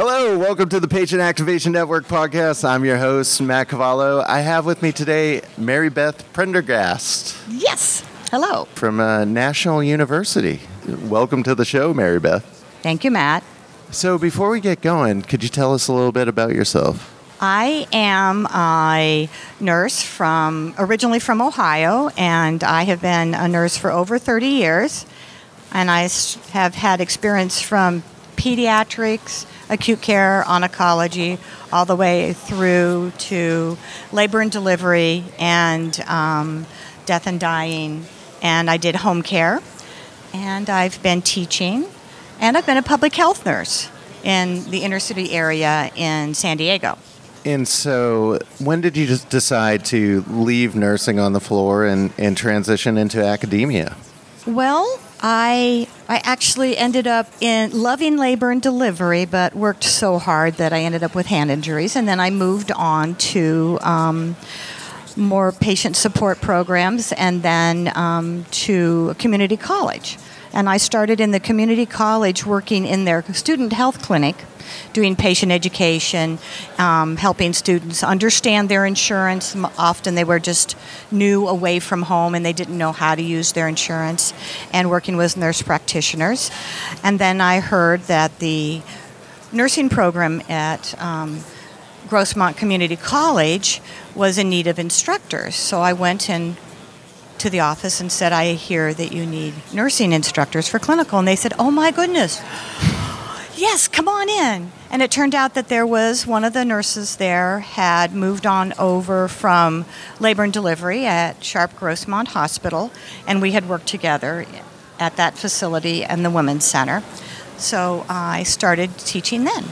Hello, welcome to the Patient Activation Network podcast. I'm your host, Matt Cavallo. I have with me today Mary Beth Prendergast Yes. Hello. from uh, National University. Welcome to the show, Mary Beth. Thank you, Matt. So, before we get going, could you tell us a little bit about yourself? I am a nurse from originally from Ohio, and I have been a nurse for over 30 years. And I have had experience from pediatrics, acute care, oncology, all the way through to labor and delivery and um, death and dying. And I did home care, and I've been teaching, and I've been a public health nurse in the inner city area in San Diego. And so, when did you just decide to leave nursing on the floor and, and transition into academia? Well, I I actually ended up in loving labor and delivery, but worked so hard that I ended up with hand injuries, and then I moved on to. Um, more patient support programs and then um, to community college. And I started in the community college working in their student health clinic, doing patient education, um, helping students understand their insurance. Often they were just new away from home and they didn't know how to use their insurance, and working with nurse practitioners. And then I heard that the nursing program at um, Grossmont Community College was in need of instructors. So I went in to the office and said, I hear that you need nursing instructors for clinical. And they said, Oh my goodness, yes, come on in. And it turned out that there was one of the nurses there had moved on over from labor and delivery at Sharp Grossmont Hospital, and we had worked together at that facility and the Women's Center. So I started teaching then.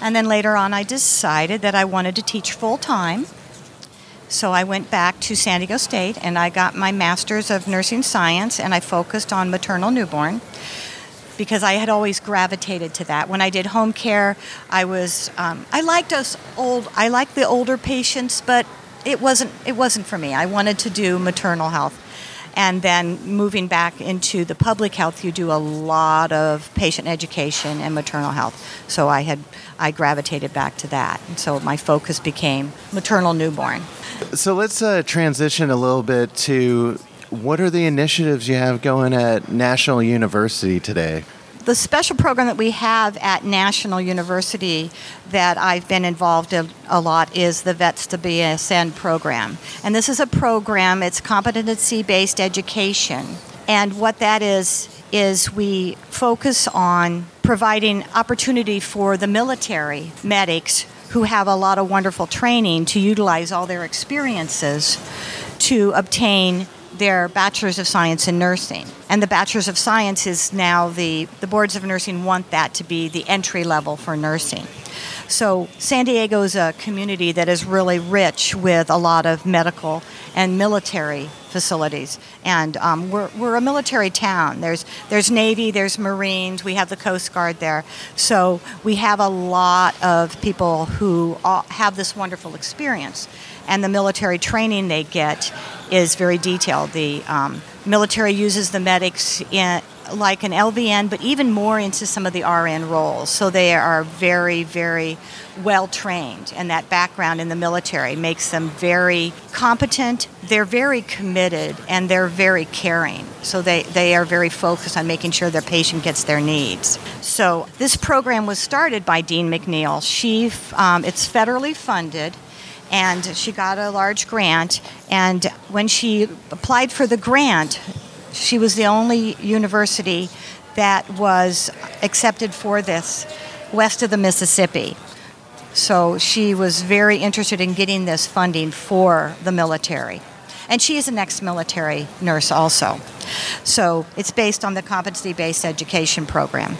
And then later on, I decided that I wanted to teach full time. So I went back to San Diego State and I got my master's of nursing science and I focused on maternal newborn because I had always gravitated to that. When I did home care, I was um, I liked us old. I liked the older patients, but it wasn't it wasn't for me. I wanted to do maternal health. And then moving back into the public health, you do a lot of patient education and maternal health. So I had I gravitated back to that, and so my focus became maternal newborn. So, let's uh, transition a little bit to what are the initiatives you have going at National University today? The special program that we have at National University that I've been involved in a lot is the Vets to BSN program. And this is a program, it's competency based education. And what that is, is we focus on providing opportunity for the military medics who have a lot of wonderful training to utilize all their experiences to obtain their bachelor's of science in nursing. And the bachelor's of science is now the the boards of nursing want that to be the entry level for nursing. So san diego is a community that is really rich with a lot of medical and military facilities. And um, we're, we're a military town. There's there's navy there's marines. We have the coast guard there. So we have a lot of people who have this wonderful experience and the military training they get is very detailed. The um, military uses the medics in, like an LVN, but even more into some of the RN roles. So they are very, very well trained, and that background in the military makes them very competent. They're very committed, and they're very caring. So they, they are very focused on making sure their patient gets their needs. So this program was started by Dean McNeil. She, um, it's federally funded and she got a large grant. And when she applied for the grant, she was the only university that was accepted for this west of the Mississippi. So she was very interested in getting this funding for the military. And she is an ex military nurse also. So it's based on the competency based education program.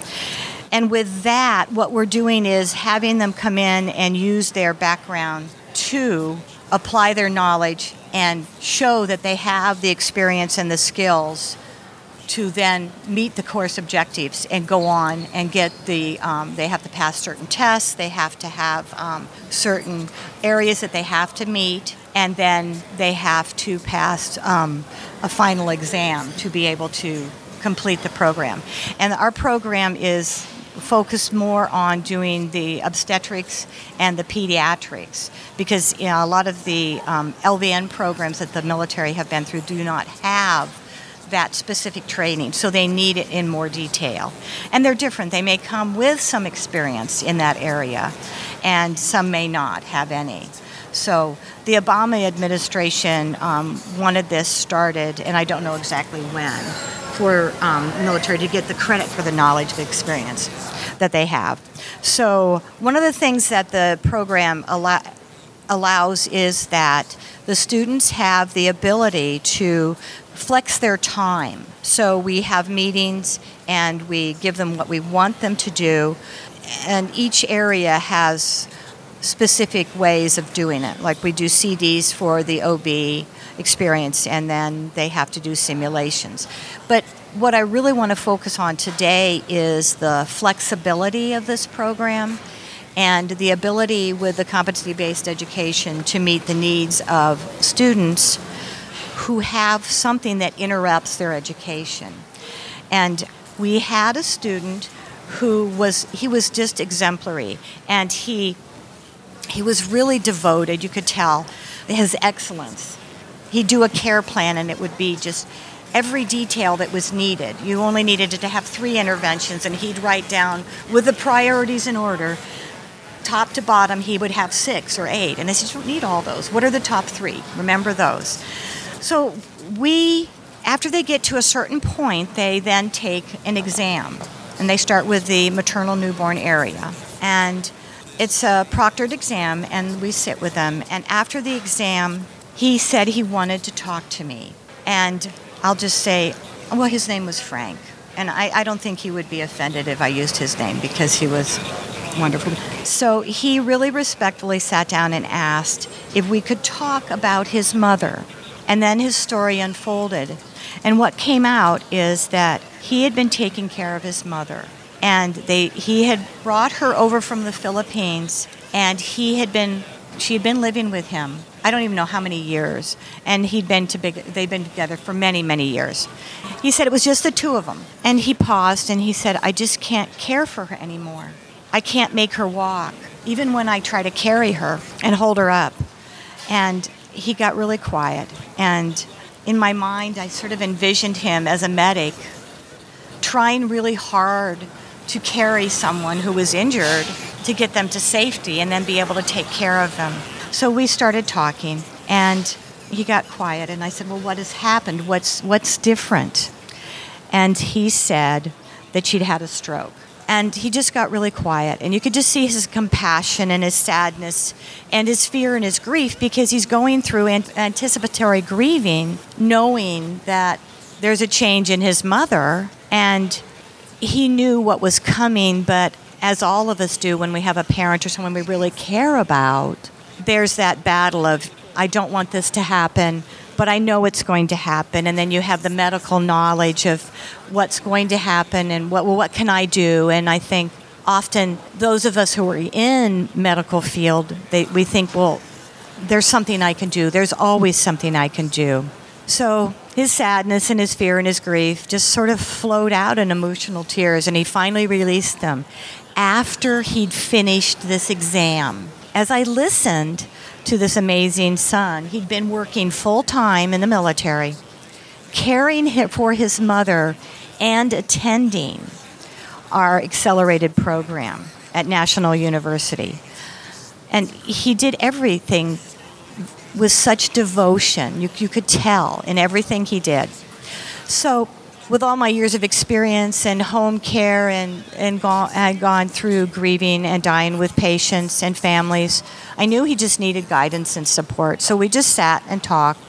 And with that, what we're doing is having them come in and use their background to apply their knowledge and show that they have the experience and the skills to then meet the course objectives and go on and get the um, they have to pass certain tests they have to have um, certain areas that they have to meet and then they have to pass um, a final exam to be able to complete the program. And our program is focus more on doing the obstetrics and the pediatrics because you know, a lot of the um, LVN programs that the military have been through do not have that specific training, so they need it in more detail. And they're different. They may come with some experience in that area, and some may not have any. So the Obama administration um, wanted this started, and I don't know exactly when, for um, military to get the credit for the knowledge of experience that they have. So one of the things that the program allow, allows is that the students have the ability to flex their time. So we have meetings and we give them what we want them to do, and each area has specific ways of doing it. Like we do CDs for the OB experience, and then they have to do simulations. But what I really want to focus on today is the flexibility of this program and the ability with the competency based education to meet the needs of students who have something that interrupts their education. And we had a student who was he was just exemplary and he he was really devoted, you could tell his excellence. He'd do a care plan and it would be just every detail that was needed. You only needed to have three interventions, and he'd write down with the priorities in order. Top to bottom, he would have six or eight. And I said, You don't need all those. What are the top three? Remember those. So we, after they get to a certain point, they then take an exam. And they start with the maternal newborn area. And it's a proctored exam, and we sit with them. And after the exam, he said he wanted to talk to me. And I'll just say, well, his name was Frank. And I, I don't think he would be offended if I used his name because he was wonderful. So he really respectfully sat down and asked if we could talk about his mother. And then his story unfolded. And what came out is that he had been taking care of his mother. And they, he had brought her over from the Philippines, and he had been, she had been living with him I don't even know how many years. And he'd been to big, they'd been together for many, many years. He said it was just the two of them. And he paused and he said, I just can't care for her anymore. I can't make her walk, even when I try to carry her and hold her up. And he got really quiet. And in my mind, I sort of envisioned him as a medic trying really hard to carry someone who was injured to get them to safety and then be able to take care of them. So we started talking, and he got quiet, and I said, Well, what has happened? What's, what's different? And he said that she'd had a stroke. And he just got really quiet. And you could just see his compassion and his sadness and his fear and his grief because he's going through anticipatory grieving, knowing that there's a change in his mother. And he knew what was coming, but as all of us do when we have a parent or someone we really care about, there's that battle of I don't want this to happen, but I know it's going to happen. And then you have the medical knowledge of what's going to happen and what well, what can I do? And I think often those of us who are in medical field, they, we think, well, there's something I can do. There's always something I can do. So his sadness and his fear and his grief just sort of flowed out in emotional tears, and he finally released them after he'd finished this exam as I listened to this amazing son, he'd been working full time in the military, caring for his mother, and attending our accelerated program at National University. And he did everything with such devotion. You, you could tell in everything he did. So with all my years of experience in home care and, and gone, had gone through grieving and dying with patients and families, I knew he just needed guidance and support. So we just sat and talked.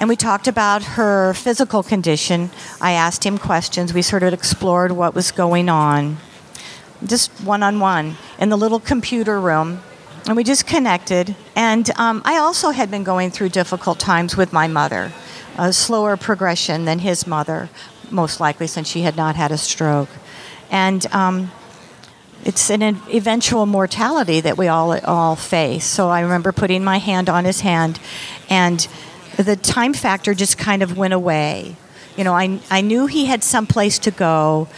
And we talked about her physical condition. I asked him questions. We sort of explored what was going on, just one on one in the little computer room. And we just connected. And um, I also had been going through difficult times with my mother a slower progression than his mother most likely since she had not had a stroke. And um, it's an eventual mortality that we all all face. So I remember putting my hand on his hand, and the time factor just kind of went away. You know, I I knew he had some place to go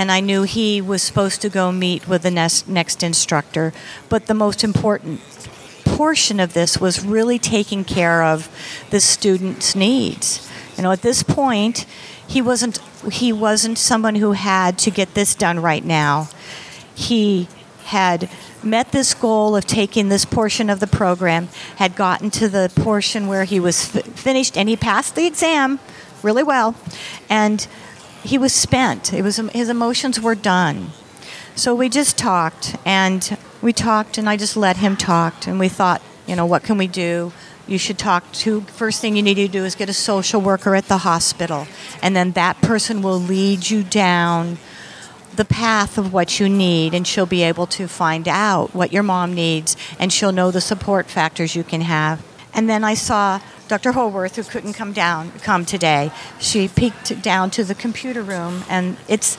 and I knew he was supposed to go meet with the next, next instructor. But the most important portion of this was really taking care of the student's needs. You know, at this point, he wasn't he wasn't someone who had to get this done right now. He had met this goal of taking this portion of the program, had gotten to the portion where he was f- finished, and he passed the exam really well, and he was spent. It was his emotions were done. So we just talked, and we talked, and I just let him talk, and we thought, you know, what can we do? You should talk to. First thing you need to do is get a social worker at the hospital, and then that person will lead you down the path of what you need, and she'll be able to find out what your mom needs, and she'll know the support factors you can have. And then I saw Dr. Holworth, who couldn't come down, come today. She peeked down to the computer room, and it's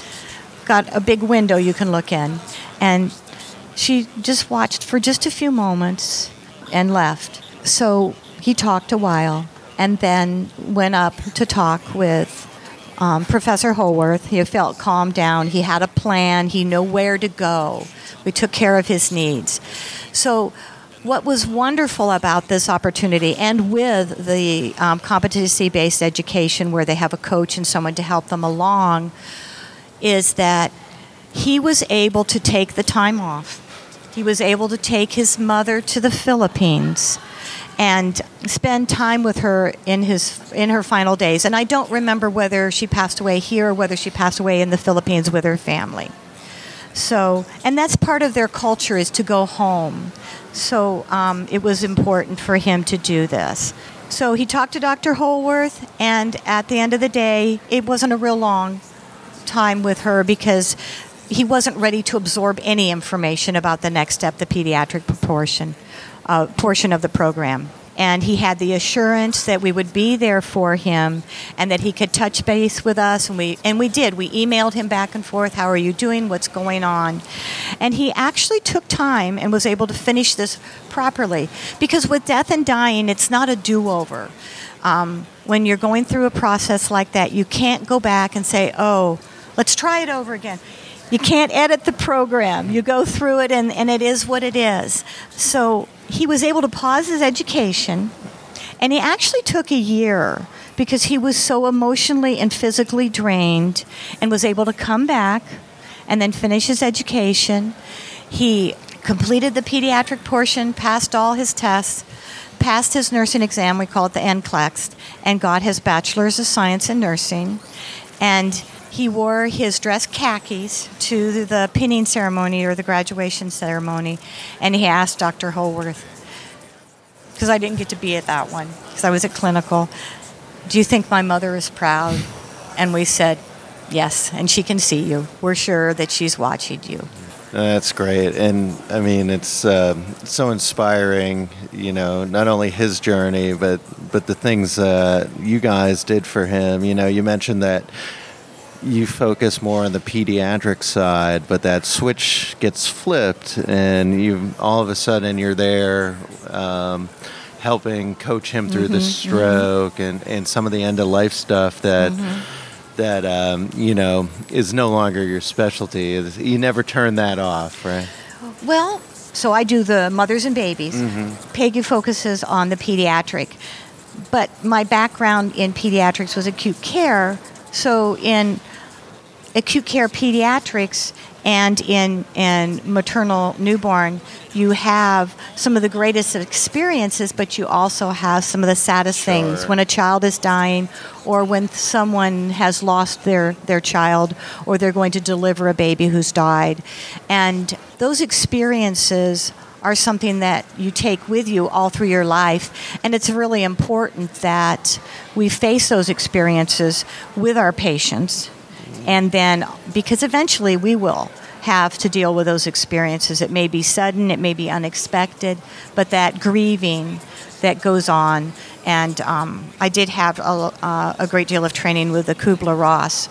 got a big window you can look in, and she just watched for just a few moments and left. So he talked a while, and then went up to talk with um, Professor Holworth. He felt calmed down. He had a plan. He knew where to go. We took care of his needs. So, what was wonderful about this opportunity, and with the um, competency based education where they have a coach and someone to help them along, is that he was able to take the time off. He was able to take his mother to the Philippines and spend time with her in his in her final days. And I don't remember whether she passed away here or whether she passed away in the Philippines with her family. So, and that's part of their culture is to go home. So um, it was important for him to do this. So he talked to Dr. Holworth, and at the end of the day, it wasn't a real long time with her because he wasn't ready to absorb any information about the next step, the pediatric proportion uh, portion of the program. And he had the assurance that we would be there for him and that he could touch base with us. And we, and we did. We emailed him back and forth How are you doing? What's going on? And he actually took time and was able to finish this properly. Because with death and dying, it's not a do over. Um, when you're going through a process like that, you can't go back and say, oh, let's try it over again. You can't edit the program. You go through it, and, and it is what it is. So he was able to pause his education, and he actually took a year because he was so emotionally and physically drained and was able to come back and then finish his education. He completed the pediatric portion, passed all his tests, passed his nursing exam, we call it the NCLEX, and got his bachelor's of science in nursing. And he wore his dress khakis to the pinning ceremony or the graduation ceremony, and he asked Dr. Holworth, because I didn't get to be at that one, because I was at clinical, do you think my mother is proud? And we said, yes, and she can see you. We're sure that she's watching you. That's great, and I mean it's uh, so inspiring. You know, not only his journey, but but the things uh, you guys did for him. You know, you mentioned that you focus more on the pediatric side, but that switch gets flipped, and you all of a sudden you're there um, helping coach him through mm-hmm, the mm-hmm. stroke mm-hmm. and, and some of the end of life stuff that. Mm-hmm. That um, you know is no longer your specialty. You never turn that off, right? Well, so I do the mothers and babies. mm Peggy focuses on the pediatric, but my background in pediatrics was acute care. So in acute care pediatrics and in, in maternal newborn, you have some of the greatest experiences, but you also have some of the saddest sure. things when a child is dying or when someone has lost their, their child or they're going to deliver a baby who's died. And those experiences are something that you take with you all through your life. And it's really important that we face those experiences with our patients and then, because eventually we will have to deal with those experiences. It may be sudden, it may be unexpected, but that grieving that goes on. And um, I did have a, uh, a, great deal of training with the Kubler Ross.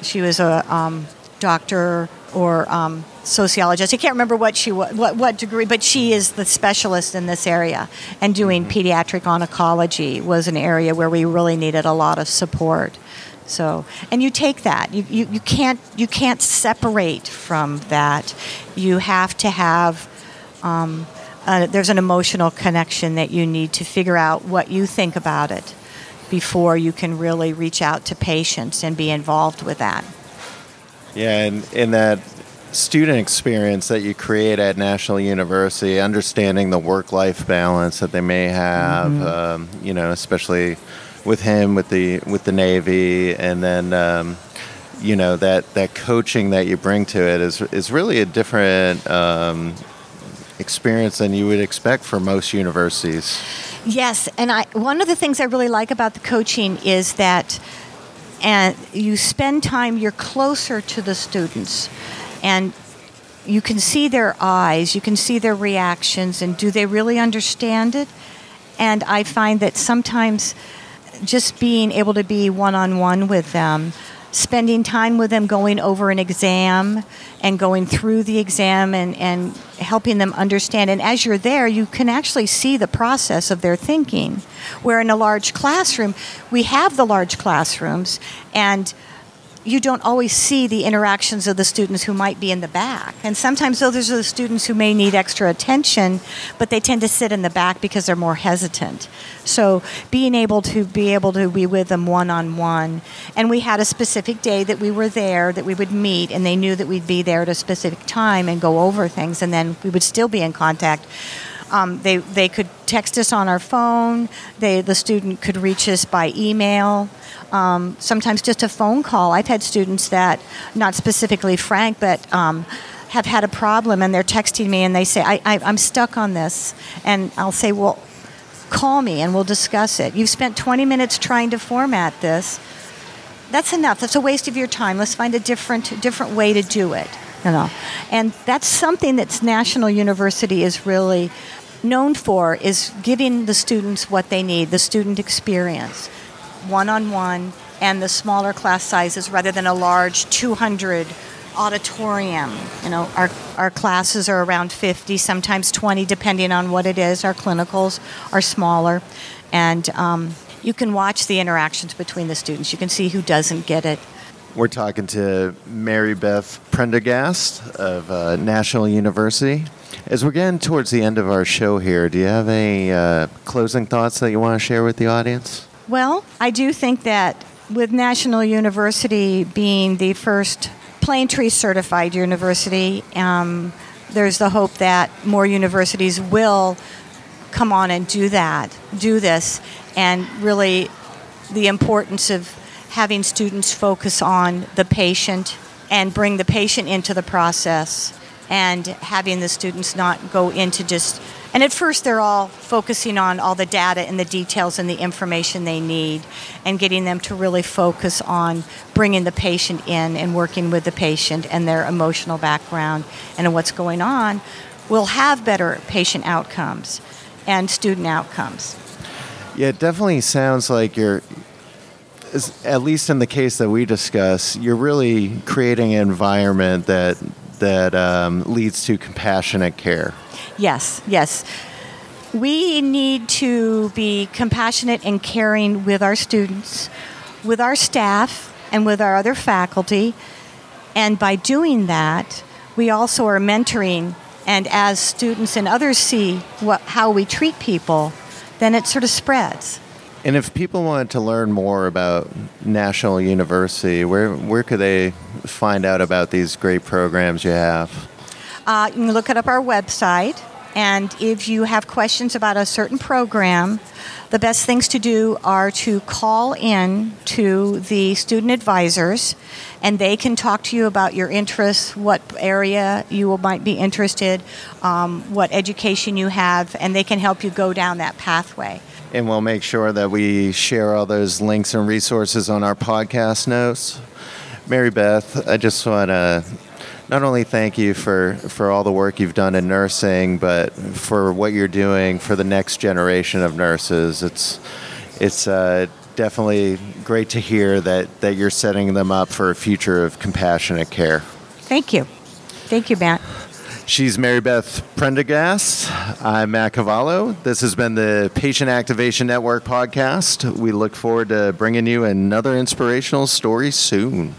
She was a um, doctor or um, sociologist. I can't remember what she what, what degree, but she is the specialist in this area. And doing mm-hmm. pediatric oncology was an area where we really needed a lot of support. So, and you take that. You, you, you can't you can't separate from that. You have to have. Um, uh, there's an emotional connection that you need to figure out what you think about it before you can really reach out to patients and be involved with that. Yeah, and in that student experience that you create at National University, understanding the work-life balance that they may have, mm-hmm. um, you know, especially with him with the with the Navy, and then um, you know that that coaching that you bring to it is is really a different um, experience than you would expect for most universities. Yes, and I one of the things I really like about the coaching is that and you spend time you're closer to the students and you can see their eyes, you can see their reactions and do they really understand it? And I find that sometimes just being able to be one on one with them, spending time with them going over an exam and going through the exam and, and helping them understand. And as you're there, you can actually see the process of their thinking. Where in a large classroom, we have the large classrooms and you don't always see the interactions of the students who might be in the back. And sometimes those are the students who may need extra attention, but they tend to sit in the back because they're more hesitant. So being able to be able to be with them one on one. And we had a specific day that we were there, that we would meet, and they knew that we'd be there at a specific time and go over things, and then we would still be in contact. Um, they, they could text us on our phone. They, the student could reach us by email. Um, sometimes just a phone call. I've had students that, not specifically Frank, but um, have had a problem and they're texting me and they say, I, I, I'm stuck on this. And I'll say, Well, call me and we'll discuss it. You've spent 20 minutes trying to format this. That's enough. That's a waste of your time. Let's find a different different way to do it. You know, and that's something that's National University is really known for is giving the students what they need, the student experience, one on one, and the smaller class sizes rather than a large 200 auditorium. You know, our, our classes are around 50, sometimes 20, depending on what it is. Our clinicals are smaller. And um, you can watch the interactions between the students. You can see who doesn't get it. We're talking to Mary Beth Prendergast of uh, National University. As we're getting towards the end of our show here, do you have any uh, closing thoughts that you want to share with the audience? Well, I do think that with National University being the first Planetree certified university, um, there's the hope that more universities will come on and do that, do this, and really the importance of having students focus on the patient and bring the patient into the process and having the students not go into just and at first they're all focusing on all the data and the details and the information they need and getting them to really focus on bringing the patient in and working with the patient and their emotional background and what's going on will have better patient outcomes and student outcomes. Yeah it definitely sounds like you're at least in the case that we discuss, you're really creating an environment that that um, leads to compassionate care. Yes, yes. We need to be compassionate and caring with our students, with our staff, and with our other faculty. And by doing that, we also are mentoring. And as students and others see what, how we treat people, then it sort of spreads. And if people wanted to learn more about National University, where where could they find out about these great programs you have? Uh, you can look it up our website, and if you have questions about a certain program, the best things to do are to call in to the student advisors, and they can talk to you about your interests, what area you might be interested, um, what education you have, and they can help you go down that pathway and we'll make sure that we share all those links and resources on our podcast notes. Mary Beth, I just want to not only thank you for, for all the work you've done in nursing, but for what you're doing for the next generation of nurses. It's it's uh, definitely great to hear that, that you're setting them up for a future of compassionate care. Thank you. Thank you, Matt. She's Mary Beth Prendergast. I'm Matt Cavallo. This has been the Patient Activation Network podcast. We look forward to bringing you another inspirational story soon.